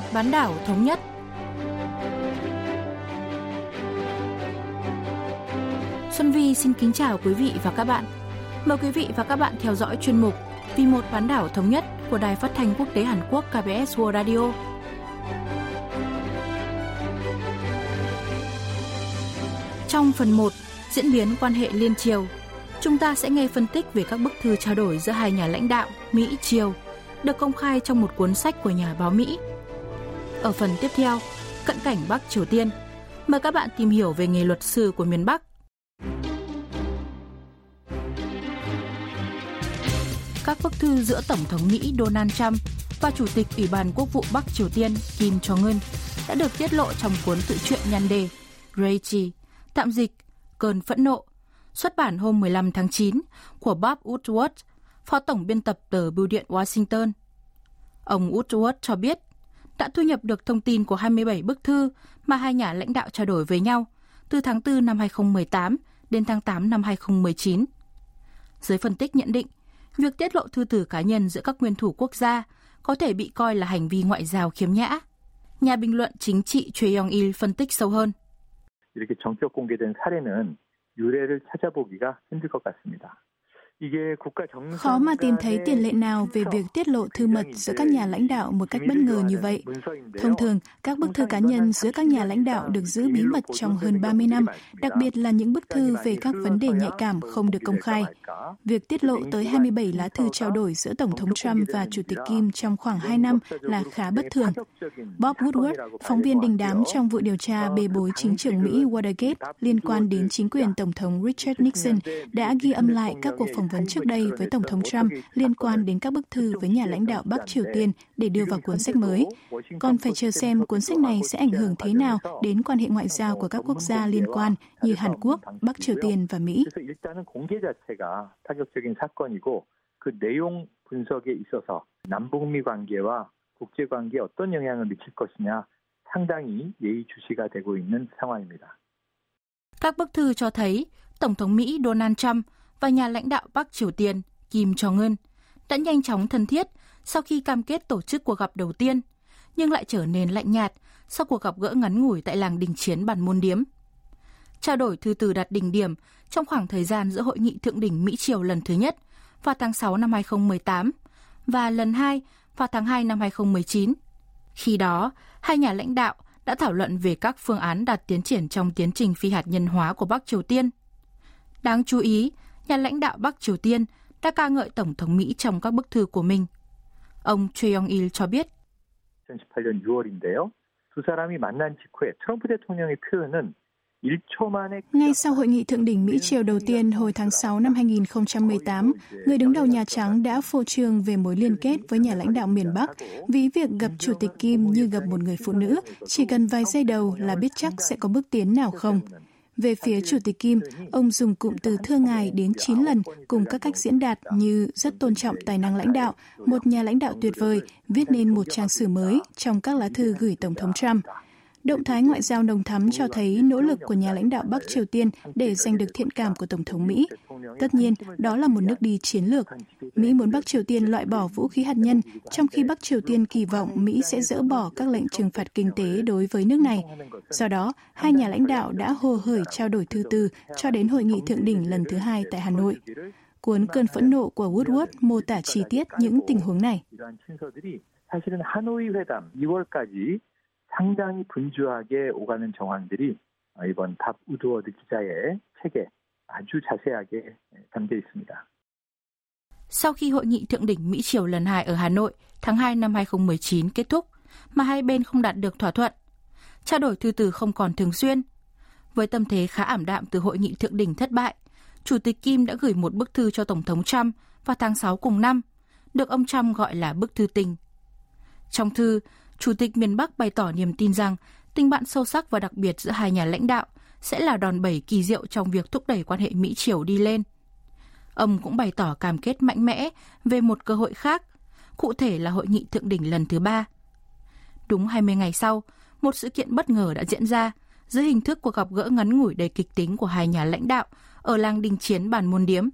một bán đảo thống nhất. Xuân Vi xin kính chào quý vị và các bạn. Mời quý vị và các bạn theo dõi chuyên mục Vì một bán đảo thống nhất của Đài Phát thanh Quốc tế Hàn Quốc KBS World Radio. Trong phần 1, diễn biến quan hệ liên triều, chúng ta sẽ nghe phân tích về các bức thư trao đổi giữa hai nhà lãnh đạo Mỹ-Triều được công khai trong một cuốn sách của nhà báo Mỹ. Ở phần tiếp theo, cận cảnh Bắc Triều Tiên, mời các bạn tìm hiểu về nghề luật sư của miền Bắc. Các bức thư giữa Tổng thống Mỹ Donald Trump và Chủ tịch Ủy ban Quốc vụ Bắc Triều Tiên Kim Jong-un đã được tiết lộ trong cuốn tự truyện nhan đề Rage, tạm dịch, cơn phẫn nộ, xuất bản hôm 15 tháng 9 của Bob Woodward, phó tổng biên tập tờ Bưu điện Washington. Ông Woodward cho biết đã thu nhập được thông tin của 27 bức thư mà hai nhà lãnh đạo trao đổi với nhau từ tháng 4 năm 2018 đến tháng 8 năm 2019. Giới phân tích nhận định, việc tiết lộ thư từ cá nhân giữa các nguyên thủ quốc gia có thể bị coi là hành vi ngoại giao khiếm nhã. Nhà bình luận chính trị Choi Yong-il phân tích sâu hơn. 이렇게 전격 공개된 사례는 유례를 찾아보기가 힘들 것 같습니다. Khó mà tìm thấy tiền lệ nào về việc tiết lộ thư mật giữa các nhà lãnh đạo một cách bất ngờ như vậy. Thông thường, các bức thư cá nhân giữa các nhà lãnh đạo được giữ bí mật trong hơn 30 năm, đặc biệt là những bức thư về các vấn đề nhạy cảm không được công khai. Việc tiết lộ tới 27 lá thư trao đổi giữa Tổng thống Trump và Chủ tịch Kim trong khoảng 2 năm là khá bất thường. Bob Woodward, phóng viên đình đám trong vụ điều tra bê bối chính trưởng Mỹ Watergate liên quan đến chính quyền Tổng thống Richard Nixon, đã ghi âm lại các cuộc phỏng vấn trước đây với Tổng thống Trump liên quan đến các bức thư với nhà lãnh đạo Bắc Triều Tiên để đưa vào cuốn sách mới. Còn phải chờ xem cuốn sách này sẽ ảnh hưởng thế nào đến quan hệ ngoại giao của các quốc gia liên quan như Hàn Quốc, Bắc Triều Tiên và Mỹ. 그 내용 분석에 있어서 남북미 관계와 국제 관계에 어떤 영향을 미칠 것이냐 상당히 예의주시가 되고 있는 상황입니다. Các bức thư cho thấy Tổng thống Mỹ Donald Trump và nhà lãnh đạo Bắc Triều Tiên Kim Jong-un đã nhanh chóng thân thiết sau khi cam kết tổ chức cuộc gặp đầu tiên, nhưng lại trở nên lạnh nhạt sau cuộc gặp gỡ ngắn ngủi tại làng đình chiến bản môn điếm. Trao đổi thư từ đạt đỉnh điểm trong khoảng thời gian giữa hội nghị thượng đỉnh Mỹ-Triều lần thứ nhất vào tháng 6 năm 2018 và lần hai vào tháng 2 năm 2019. Khi đó, hai nhà lãnh đạo đã thảo luận về các phương án đạt tiến triển trong tiến trình phi hạt nhân hóa của Bắc Triều Tiên. Đáng chú ý, nhà lãnh đạo Bắc Triều Tiên đã ca ngợi Tổng thống Mỹ trong các bức thư của mình. Ông Choi Yong-il cho biết. 2018년 6월인데요. 두 사람이 만난 직후에 트럼프 대통령의 표현은 ngay sau hội nghị thượng đỉnh Mỹ-Triều đầu tiên hồi tháng 6 năm 2018, người đứng đầu Nhà Trắng đã phô trương về mối liên kết với nhà lãnh đạo miền Bắc, ví việc gặp Chủ tịch Kim như gặp một người phụ nữ, chỉ cần vài giây đầu là biết chắc sẽ có bước tiến nào không. Về phía Chủ tịch Kim, ông dùng cụm từ thưa ngài đến 9 lần cùng các cách diễn đạt như rất tôn trọng tài năng lãnh đạo, một nhà lãnh đạo tuyệt vời, viết nên một trang sử mới trong các lá thư gửi Tổng thống Trump. Động thái ngoại giao nồng thắm cho thấy nỗ lực của nhà lãnh đạo Bắc Triều Tiên để giành được thiện cảm của Tổng thống Mỹ. Tất nhiên, đó là một nước đi chiến lược. Mỹ muốn Bắc Triều Tiên loại bỏ vũ khí hạt nhân, trong khi Bắc Triều Tiên kỳ vọng Mỹ sẽ dỡ bỏ các lệnh trừng phạt kinh tế đối với nước này. Do đó, hai nhà lãnh đạo đã hồ hởi trao đổi thư từ cho đến hội nghị thượng đỉnh lần thứ hai tại Hà Nội. Cuốn Cơn phẫn nộ của Woodward mô tả chi tiết những tình huống này. 사실은 하노이 회담 2월까지 상당히 분주하게 오가는 정황들이 이번 밥 우드워드 기자의 책에 아주 자세하게 담겨 있습니다. Sau khi hội nghị thượng đỉnh Mỹ-Triều lần 2 ở Hà Nội tháng 2 năm 2019 kết thúc, mà hai bên không đạt được thỏa thuận, trao đổi thư từ không còn thường xuyên. Với tâm thế khá ảm đạm từ hội nghị thượng đỉnh thất bại, Chủ tịch Kim đã gửi một bức thư cho Tổng thống Trump vào tháng 6 cùng năm, được ông Trump gọi là bức thư tình. Trong thư, Chủ tịch miền Bắc bày tỏ niềm tin rằng tình bạn sâu sắc và đặc biệt giữa hai nhà lãnh đạo sẽ là đòn bẩy kỳ diệu trong việc thúc đẩy quan hệ Mỹ-Triều đi lên. Ông cũng bày tỏ cam kết mạnh mẽ về một cơ hội khác, cụ thể là hội nghị thượng đỉnh lần thứ ba. Đúng 20 ngày sau, một sự kiện bất ngờ đã diễn ra dưới hình thức cuộc gặp gỡ ngắn ngủi đầy kịch tính của hai nhà lãnh đạo ở làng đình chiến bàn môn điếm.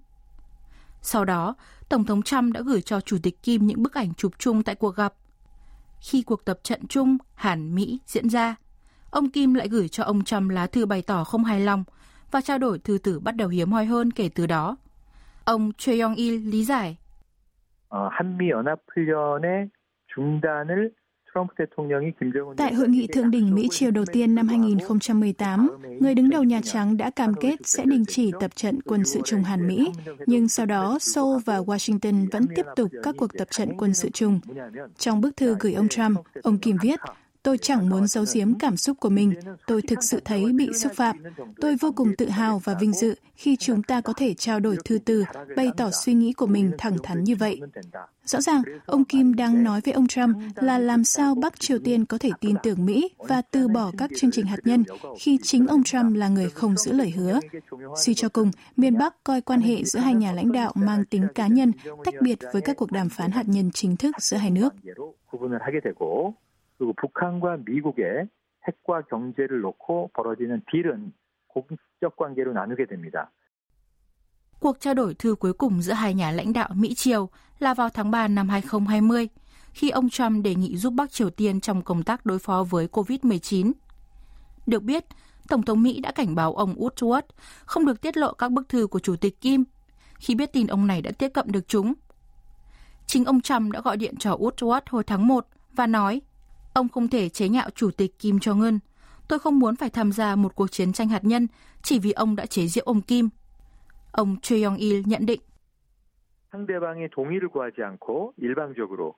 Sau đó, Tổng thống Trump đã gửi cho Chủ tịch Kim những bức ảnh chụp chung tại cuộc gặp khi cuộc tập trận chung Hàn-Mỹ diễn ra, ông Kim lại gửi cho ông Trump lá thư bày tỏ không hài lòng và trao đổi thư tử bắt đầu hiếm hoi hơn kể từ đó. Ông Choi Yong-il lý giải. 어, 한미 연합 훈련의 중단을 Tại hội nghị thượng đỉnh Mỹ Triều đầu tiên năm 2018, người đứng đầu Nhà Trắng đã cam kết sẽ đình chỉ tập trận quân sự chung Hàn Mỹ, nhưng sau đó Seoul và Washington vẫn tiếp tục các cuộc tập trận quân sự chung. Trong bức thư gửi ông Trump, ông Kim viết, Tôi chẳng muốn giấu giếm cảm xúc của mình. Tôi thực sự thấy bị xúc phạm. Tôi vô cùng tự hào và vinh dự khi chúng ta có thể trao đổi thư từ, bày tỏ suy nghĩ của mình thẳng thắn như vậy. Rõ ràng, ông Kim đang nói với ông Trump là làm sao Bắc Triều Tiên có thể tin tưởng Mỹ và từ bỏ các chương trình hạt nhân khi chính ông Trump là người không giữ lời hứa. Suy cho cùng, miền Bắc coi quan hệ giữa hai nhà lãnh đạo mang tính cá nhân, tách biệt với các cuộc đàm phán hạt nhân chính thức giữa hai nước. 그리고 북한과 미국의 핵과 경제를 놓고 벌어지는 딜은 공적 관계로 나누게 됩니다. Cuộc trao đổi thư cuối cùng giữa hai nhà lãnh đạo Mỹ-Triều là vào tháng 3 năm 2020, khi ông Trump đề nghị giúp Bắc Triều Tiên trong công tác đối phó với COVID-19. Được biết, Tổng thống Mỹ đã cảnh báo ông Woodward không được tiết lộ các bức thư của Chủ tịch Kim khi biết tin ông này đã tiếp cận được chúng. Chính ông Trump đã gọi điện cho Woodward hồi tháng 1 và nói Ông không thể chế nhạo Chủ tịch Kim Jong-un. Tôi không muốn phải tham gia một cuộc chiến tranh hạt nhân chỉ vì ông đã chế giễu ông Kim. Ông Choi Yong-il nhận định. 상대방의 동의를 구하지 않고 일방적으로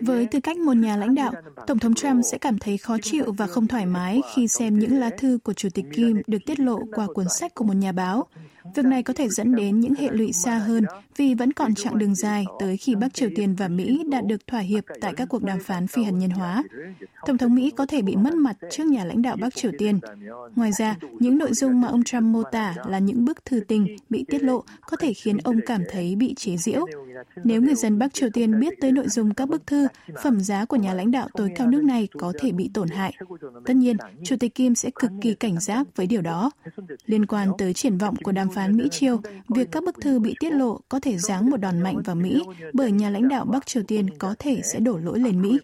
với tư cách một nhà lãnh đạo, Tổng thống Trump sẽ cảm thấy khó chịu và không thoải mái khi xem những lá thư của Chủ tịch Kim được tiết lộ qua cuốn sách của một nhà báo. Việc này có thể dẫn đến những hệ lụy xa hơn vì vẫn còn chặng đường dài tới khi Bắc Triều Tiên và Mỹ đạt được thỏa hiệp tại các cuộc đàm phán phi hạt nhân hóa. Tổng thống Mỹ có thể bị mất mặt trước nhà lãnh đạo Bắc Triều Tiên. Ngoài ra, những nội dung mà ông Trump mô tả là những bức thư tình bị tiết lộ có thể khiến ông cảm thấy bị chế giễu. Nếu người dân Bắc Triều Tiên biết tới nội dung các bức thư, phẩm giá của nhà lãnh đạo tối cao nước này có thể bị tổn hại. Tất nhiên, Chủ tịch Kim sẽ cực kỳ cảnh giác với điều đó. Liên quan tới triển vọng của đàm phán Mỹ-Triều, việc các bức thư bị tiết lộ có thể giáng một đòn mạnh vào Mỹ bởi nhà lãnh đạo Bắc Triều Tiên có thể sẽ đổ lỗi lên Mỹ.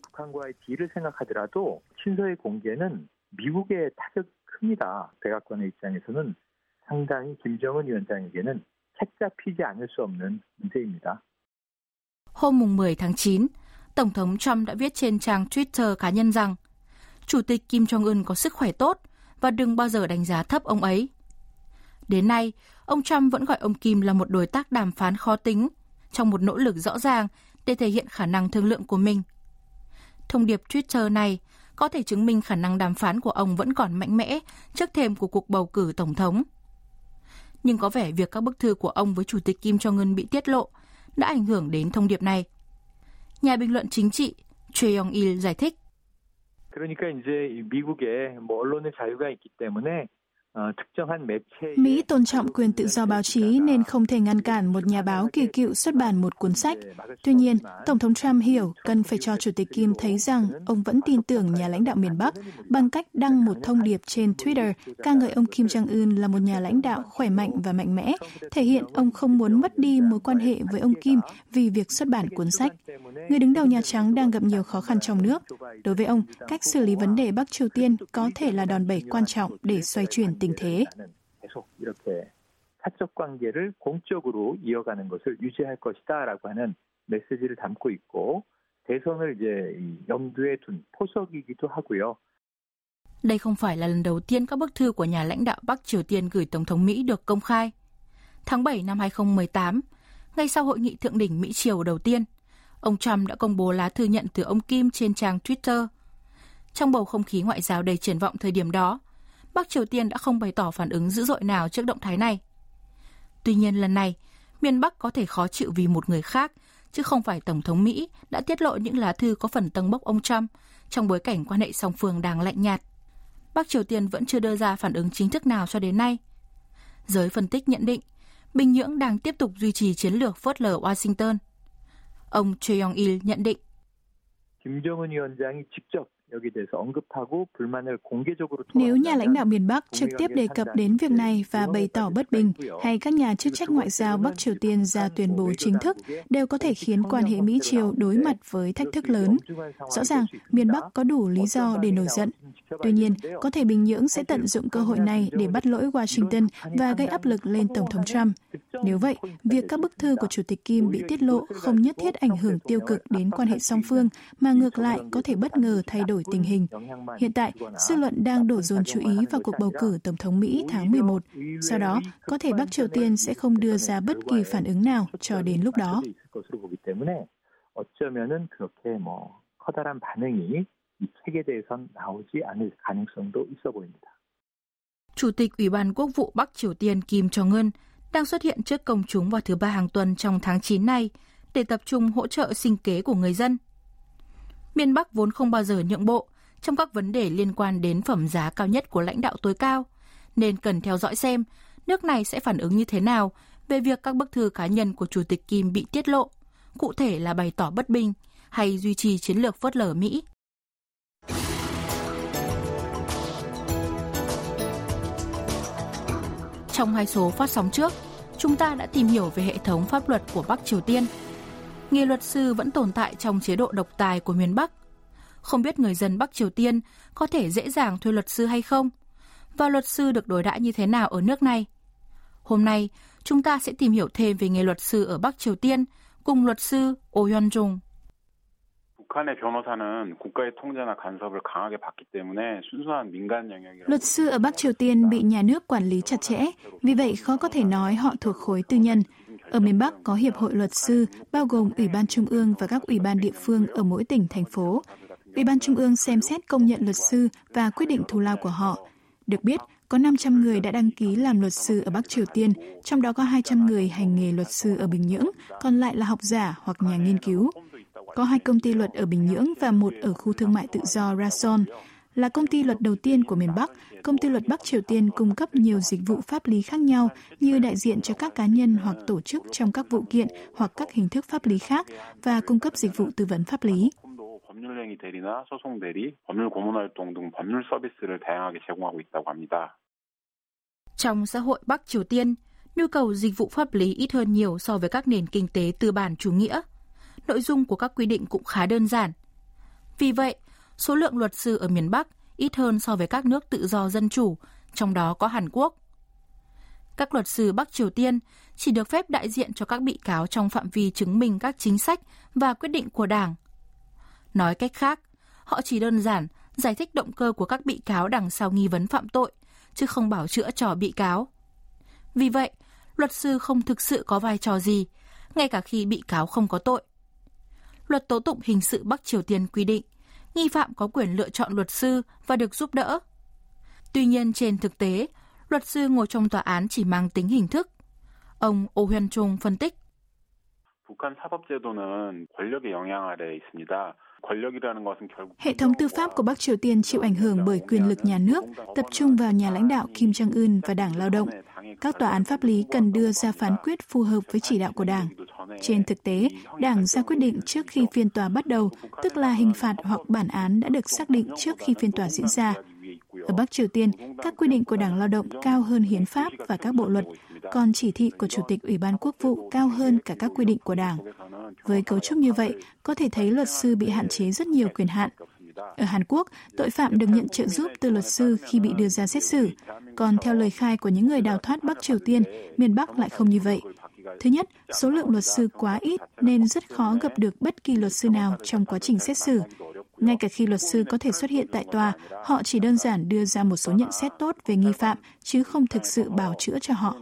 미국의 타격이 큽니다. 백악관의 입장에서는 상당히 김정은 위원장에게는 책 잡히지 않을 수 없는 문제입니다. Hôm 10 tháng 9, Tổng thống Trump đã viết trên trang Twitter cá nhân rằng Chủ tịch Kim Jong-un có sức khỏe tốt và đừng bao giờ đánh giá thấp ông ấy. Đến nay, ông Trump vẫn gọi ông Kim là một đối tác đàm phán khó tính trong một nỗ lực rõ ràng để thể hiện khả năng thương lượng của mình. Thông điệp Twitter này có thể chứng minh khả năng đàm phán của ông vẫn còn mạnh mẽ trước thềm của cuộc bầu cử tổng thống. Nhưng có vẻ việc các bức thư của ông với Chủ tịch Kim Jong-un bị tiết lộ đã ảnh hưởng đến thông điệp này. Nhà bình luận chính trị Choi Yong-il giải thích. 그러니까 이제 미국에 뭐 언론의 자유가 있기 때문에 Mỹ tôn trọng quyền tự do báo chí nên không thể ngăn cản một nhà báo kỳ cựu xuất bản một cuốn sách. Tuy nhiên, Tổng thống Trump hiểu cần phải cho Chủ tịch Kim thấy rằng ông vẫn tin tưởng nhà lãnh đạo miền Bắc bằng cách đăng một thông điệp trên Twitter ca ngợi ông Kim Jong-un là một nhà lãnh đạo khỏe mạnh và mạnh mẽ, thể hiện ông không muốn mất đi mối quan hệ với ông Kim vì việc xuất bản cuốn sách. Người đứng đầu Nhà Trắng đang gặp nhiều khó khăn trong nước. Đối với ông, cách xử lý vấn đề Bắc Triều Tiên có thể là đòn bẩy quan trọng để xoay chuyển tình thế. 계속 이렇게 사적 관계를 공적으로 이어가는 것을 유지할 것이다라고 하는 메시지를 담고 있고 대선을 이제 염두에 둔 포석이기도 하고요. Đây không phải là lần đầu tiên các bức thư của nhà lãnh đạo Bắc Triều Tiên gửi Tổng thống Mỹ được công khai. Tháng 7 năm 2018, ngay sau hội nghị thượng đỉnh Mỹ-Triều đầu tiên, ông Trump đã công bố lá thư nhận từ ông Kim trên trang Twitter. Trong bầu không khí ngoại giao đầy triển vọng thời điểm đó, Bắc Triều Tiên đã không bày tỏ phản ứng dữ dội nào trước động thái này. Tuy nhiên lần này, miền Bắc có thể khó chịu vì một người khác, chứ không phải Tổng thống Mỹ đã tiết lộ những lá thư có phần tâng bốc ông Trump trong bối cảnh quan hệ song phương đang lạnh nhạt. Bắc Triều Tiên vẫn chưa đưa ra phản ứng chính thức nào cho đến nay. Giới phân tích nhận định, Bình Nhưỡng đang tiếp tục duy trì chiến lược phớt lờ Washington. Ông Choi Yong-il nhận định. 김정은 위원장이 직접 nếu nhà lãnh đạo miền Bắc trực tiếp đề cập đến việc này và bày tỏ bất bình, hay các nhà chức trách ngoại giao Bắc Triều Tiên ra tuyên bố chính thức, đều có thể khiến quan hệ Mỹ-Triều đối mặt với thách thức lớn. Rõ ràng, miền Bắc có đủ lý do để nổi giận. Tuy nhiên, có thể Bình Nhưỡng sẽ tận dụng cơ hội này để bắt lỗi Washington và gây áp lực lên Tổng thống Trump. Nếu vậy, việc các bức thư của Chủ tịch Kim bị tiết lộ không nhất thiết ảnh hưởng tiêu cực đến quan hệ song phương, mà ngược lại có thể bất ngờ thay đổi tình hình. Hiện tại, dư luận đang đổ dồn chú ý vào cuộc bầu cử Tổng thống Mỹ tháng 11. Sau đó, có thể Bắc Triều Tiên sẽ không đưa ra bất kỳ phản ứng nào cho đến lúc đó. 어쩌면은 그렇게 뭐 커다란 반응이 이 책에 대해선 나오지 않을 가능성도 있어 보입니다. Chủ tịch Ủy ban Quốc vụ Bắc Triều Tiên Kim Jong-un đang xuất hiện trước công chúng vào thứ ba hàng tuần trong tháng 9 này để tập trung hỗ trợ sinh kế của người dân. Miền Bắc vốn không bao giờ nhượng bộ trong các vấn đề liên quan đến phẩm giá cao nhất của lãnh đạo tối cao, nên cần theo dõi xem nước này sẽ phản ứng như thế nào về việc các bức thư cá nhân của Chủ tịch Kim bị tiết lộ, cụ thể là bày tỏ bất bình hay duy trì chiến lược phớt lờ Mỹ. Trong hai số phát sóng trước, chúng ta đã tìm hiểu về hệ thống pháp luật của Bắc Triều Tiên. Nghề luật sư vẫn tồn tại trong chế độ độc tài của miền Bắc. Không biết người dân Bắc Triều Tiên có thể dễ dàng thuê luật sư hay không? Và luật sư được đối đãi như thế nào ở nước này? Hôm nay, chúng ta sẽ tìm hiểu thêm về nghề luật sư ở Bắc Triều Tiên cùng luật sư Oh Hyun Jung. Luật sư ở Bắc Triều Tiên bị nhà nước quản lý chặt chẽ, vì vậy khó có thể nói họ thuộc khối tư nhân. Ở miền Bắc có hiệp hội luật sư, bao gồm Ủy ban Trung ương và các ủy ban địa phương ở mỗi tỉnh, thành phố. Ủy ban Trung ương xem xét công nhận luật sư và quyết định thù lao của họ. Được biết, có 500 người đã đăng ký làm luật sư ở Bắc Triều Tiên, trong đó có 200 người hành nghề luật sư ở Bình Nhưỡng, còn lại là học giả hoặc nhà nghiên cứu có hai công ty luật ở Bình Nhưỡng và một ở khu thương mại tự do Rason, là công ty luật đầu tiên của miền Bắc, công ty luật Bắc Triều Tiên cung cấp nhiều dịch vụ pháp lý khác nhau như đại diện cho các cá nhân hoặc tổ chức trong các vụ kiện hoặc các hình thức pháp lý khác và cung cấp dịch vụ tư vấn pháp lý. Trong xã hội Bắc Triều Tiên, nhu cầu dịch vụ pháp lý ít hơn nhiều so với các nền kinh tế tư bản chủ nghĩa – nội dung của các quy định cũng khá đơn giản. Vì vậy, số lượng luật sư ở miền Bắc ít hơn so với các nước tự do dân chủ, trong đó có Hàn Quốc. Các luật sư Bắc Triều Tiên chỉ được phép đại diện cho các bị cáo trong phạm vi chứng minh các chính sách và quyết định của Đảng. Nói cách khác, họ chỉ đơn giản giải thích động cơ của các bị cáo đằng sau nghi vấn phạm tội, chứ không bảo chữa cho bị cáo. Vì vậy, luật sư không thực sự có vai trò gì, ngay cả khi bị cáo không có tội. Luật tố tụng hình sự Bắc Triều Tiên quy định, nghi phạm có quyền lựa chọn luật sư và được giúp đỡ. Tuy nhiên trên thực tế, luật sư ngồi trong tòa án chỉ mang tính hình thức. Ông Oh Hyun Chung phân tích. 북한 사법제도는 권력의 영향 아래에 있습니다. Hệ thống tư pháp của Bắc Triều Tiên chịu ảnh hưởng bởi quyền lực nhà nước, tập trung vào nhà lãnh đạo Kim Jong-un và Đảng Lao động. Các tòa án pháp lý cần đưa ra phán quyết phù hợp với chỉ đạo của Đảng. Trên thực tế, Đảng ra quyết định trước khi phiên tòa bắt đầu, tức là hình phạt hoặc bản án đã được xác định trước khi phiên tòa diễn ra. Ở Bắc Triều Tiên, các quy định của Đảng Lao động cao hơn hiến pháp và các bộ luật, còn chỉ thị của Chủ tịch Ủy ban Quốc vụ cao hơn cả các quy định của Đảng. Với cấu trúc như vậy, có thể thấy luật sư bị hạn chế rất nhiều quyền hạn. Ở Hàn Quốc, tội phạm được nhận trợ giúp từ luật sư khi bị đưa ra xét xử. Còn theo lời khai của những người đào thoát Bắc Triều Tiên, miền Bắc lại không như vậy. Thứ nhất, số lượng luật sư quá ít nên rất khó gặp được bất kỳ luật sư nào trong quá trình xét xử. Ngay cả khi luật sư có thể xuất hiện tại tòa, họ chỉ đơn giản đưa ra một số nhận xét tốt về nghi phạm, chứ không thực sự bào chữa cho họ.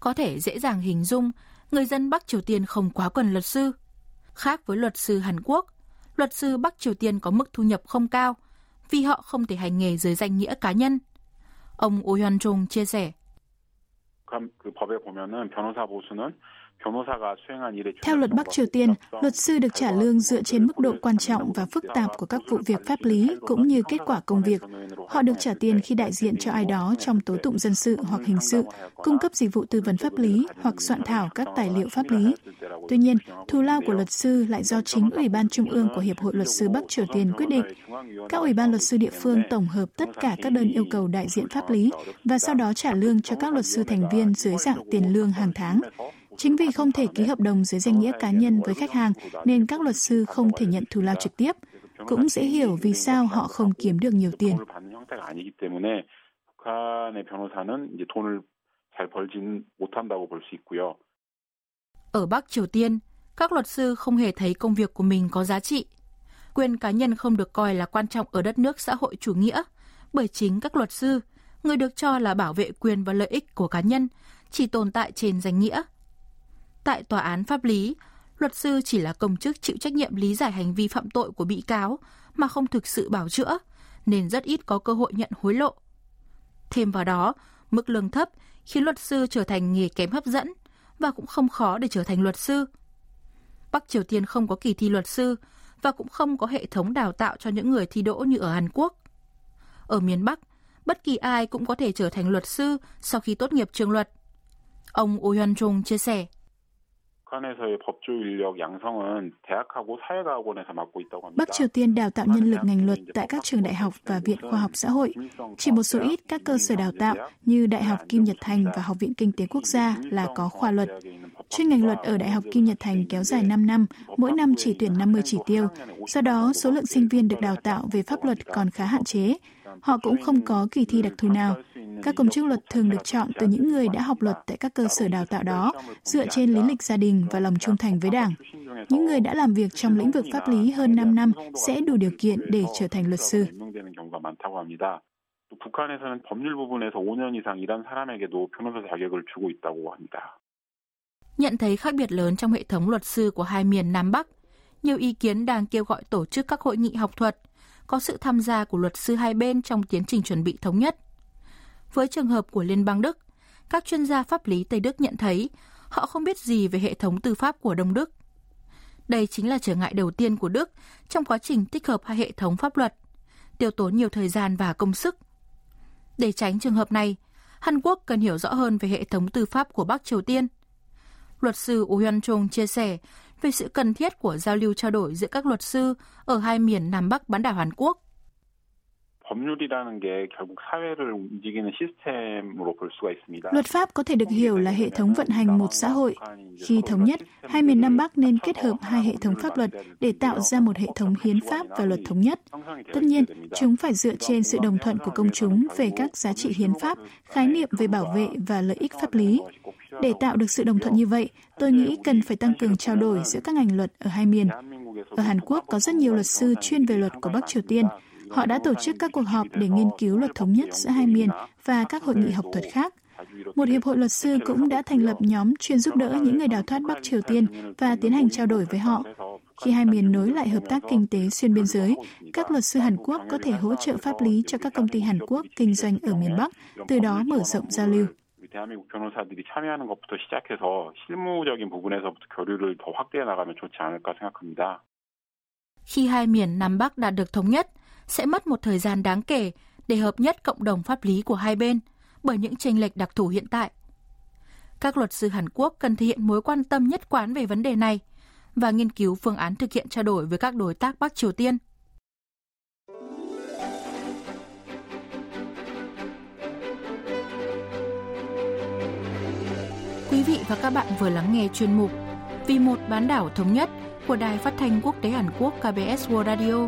Có thể dễ dàng hình dung, người dân Bắc Triều Tiên không quá cần luật sư. Khác với luật sư Hàn Quốc, luật sư Bắc Triều Tiên có mức thu nhập không cao vì họ không thể hành nghề dưới danh nghĩa cá nhân. Ông Oh Hyun Chung chia sẻ. 그 법에 보면은 변호사 보수는 theo luật Bắc Triều Tiên, luật sư được trả lương dựa trên mức độ quan trọng và phức tạp của các vụ việc pháp lý cũng như kết quả công việc. Họ được trả tiền khi đại diện cho ai đó trong tố tụng dân sự hoặc hình sự, cung cấp dịch vụ tư vấn pháp lý hoặc soạn thảo các tài liệu pháp lý. Tuy nhiên, thù lao của luật sư lại do chính Ủy ban Trung ương của Hiệp hội Luật sư Bắc Triều Tiên quyết định. Các ủy ban luật sư địa phương tổng hợp tất cả các đơn yêu cầu đại diện pháp lý và sau đó trả lương cho các luật sư thành viên dưới dạng tiền lương hàng tháng. Chính vì không thể ký hợp đồng dưới danh nghĩa cá nhân với khách hàng nên các luật sư không thể nhận thù lao trực tiếp. Cũng dễ hiểu vì sao họ không kiếm được nhiều tiền. Ở Bắc Triều Tiên, các luật sư không hề thấy công việc của mình có giá trị. Quyền cá nhân không được coi là quan trọng ở đất nước xã hội chủ nghĩa, bởi chính các luật sư, người được cho là bảo vệ quyền và lợi ích của cá nhân, chỉ tồn tại trên danh nghĩa – Tại tòa án pháp lý, luật sư chỉ là công chức chịu trách nhiệm lý giải hành vi phạm tội của bị cáo mà không thực sự bảo chữa, nên rất ít có cơ hội nhận hối lộ. Thêm vào đó, mức lương thấp khiến luật sư trở thành nghề kém hấp dẫn và cũng không khó để trở thành luật sư. Bắc Triều Tiên không có kỳ thi luật sư và cũng không có hệ thống đào tạo cho những người thi đỗ như ở Hàn Quốc. Ở miền Bắc, bất kỳ ai cũng có thể trở thành luật sư sau khi tốt nghiệp trường luật. Ông Oh Hyun Chung chia sẻ. 북한에서의 법조 인력 양성은 대학하고 사회과학원에서 맡고 있다고 합니다. Bắc Triều Tiên đào tạo nhân lực ngành luật tại các trường đại học và viện khoa học xã hội. Chỉ một số ít các cơ sở đào tạo như Đại học Kim Nhật Thành và Học viện Kinh tế Quốc gia là có khoa luật. Chuyên ngành luật ở Đại học Kim Nhật Thành kéo dài 5 năm, mỗi năm chỉ tuyển 50 chỉ tiêu. Do đó, số lượng sinh viên được đào tạo về pháp luật còn khá hạn chế. Họ cũng không có kỳ thi đặc thù nào. Các công chức luật thường được chọn từ những người đã học luật tại các cơ sở đào tạo đó, dựa trên lý lịch gia đình và lòng trung thành với Đảng. Những người đã làm việc trong lĩnh vực pháp lý hơn 5 năm sẽ đủ điều kiện để trở thành luật sư. 북한에서는 법률 부분에서 5년 이상 일한 사람에게도 변호사 자격을 주고 있다고 합니다. Nhận thấy khác biệt lớn trong hệ thống luật sư của hai miền Nam Bắc, nhiều ý kiến đang kêu gọi tổ chức các hội nghị học thuật, có sự tham gia của luật sư hai bên trong tiến trình chuẩn bị thống nhất. với trường hợp của Liên bang Đức, các chuyên gia pháp lý Tây Đức nhận thấy họ không biết gì về hệ thống tư pháp của Đông Đức. Đây chính là trở ngại đầu tiên của Đức trong quá trình tích hợp hai hệ thống pháp luật, tiêu tốn nhiều thời gian và công sức. Để tránh trường hợp này, Hàn Quốc cần hiểu rõ hơn về hệ thống tư pháp của Bắc Triều Tiên. Luật sư Oh Hyun Chung chia sẻ về sự cần thiết của giao lưu trao đổi giữa các luật sư ở hai miền Nam Bắc bán đảo Hàn Quốc 법률이라는 게 결국 사회를 움직이는 시스템으로 볼 수가 있습니다. Luật pháp có thể được hiểu là hệ thống vận hành một xã hội. Khi thống nhất, hai miền Nam Bắc nên kết hợp hai hệ thống pháp luật để tạo ra một hệ thống hiến pháp và luật thống nhất. Tất nhiên, chúng phải dựa trên sự đồng thuận của công chúng về các giá trị hiến pháp, khái niệm về bảo vệ và lợi ích pháp lý. Để tạo được sự đồng thuận như vậy, tôi nghĩ cần phải tăng cường trao đổi giữa các ngành luật ở hai miền. Ở Hàn Quốc có rất nhiều luật sư chuyên về luật của Bắc Triều Tiên. Họ đã tổ chức các cuộc họp để nghiên cứu luật thống nhất giữa hai miền và các hội nghị học thuật khác. Một hiệp hội luật sư cũng đã thành lập nhóm chuyên giúp đỡ những người đào thoát Bắc Triều Tiên và tiến hành trao đổi với họ. Khi hai miền nối lại hợp tác kinh tế xuyên biên giới, các luật sư Hàn Quốc có thể hỗ trợ pháp lý cho các công ty Hàn Quốc kinh doanh ở miền Bắc, từ đó mở rộng giao lưu. 대한민국 변호사들이 참여하는 것부터 시작해서 실무적인 부분에서부터 교류를 더 확대해 나가면 좋지 않을까 생각합니다. Khi hai miền Nam Bắc đạt được thống nhất, sẽ mất một thời gian đáng kể để hợp nhất cộng đồng pháp lý của hai bên bởi những chênh lệch đặc thù hiện tại. Các luật sư Hàn Quốc cần thể hiện mối quan tâm nhất quán về vấn đề này và nghiên cứu phương án thực hiện trao đổi với các đối tác Bắc Triều Tiên. Quý vị và các bạn vừa lắng nghe chuyên mục Vì một bán đảo thống nhất của Đài Phát thanh Quốc tế Hàn Quốc KBS World Radio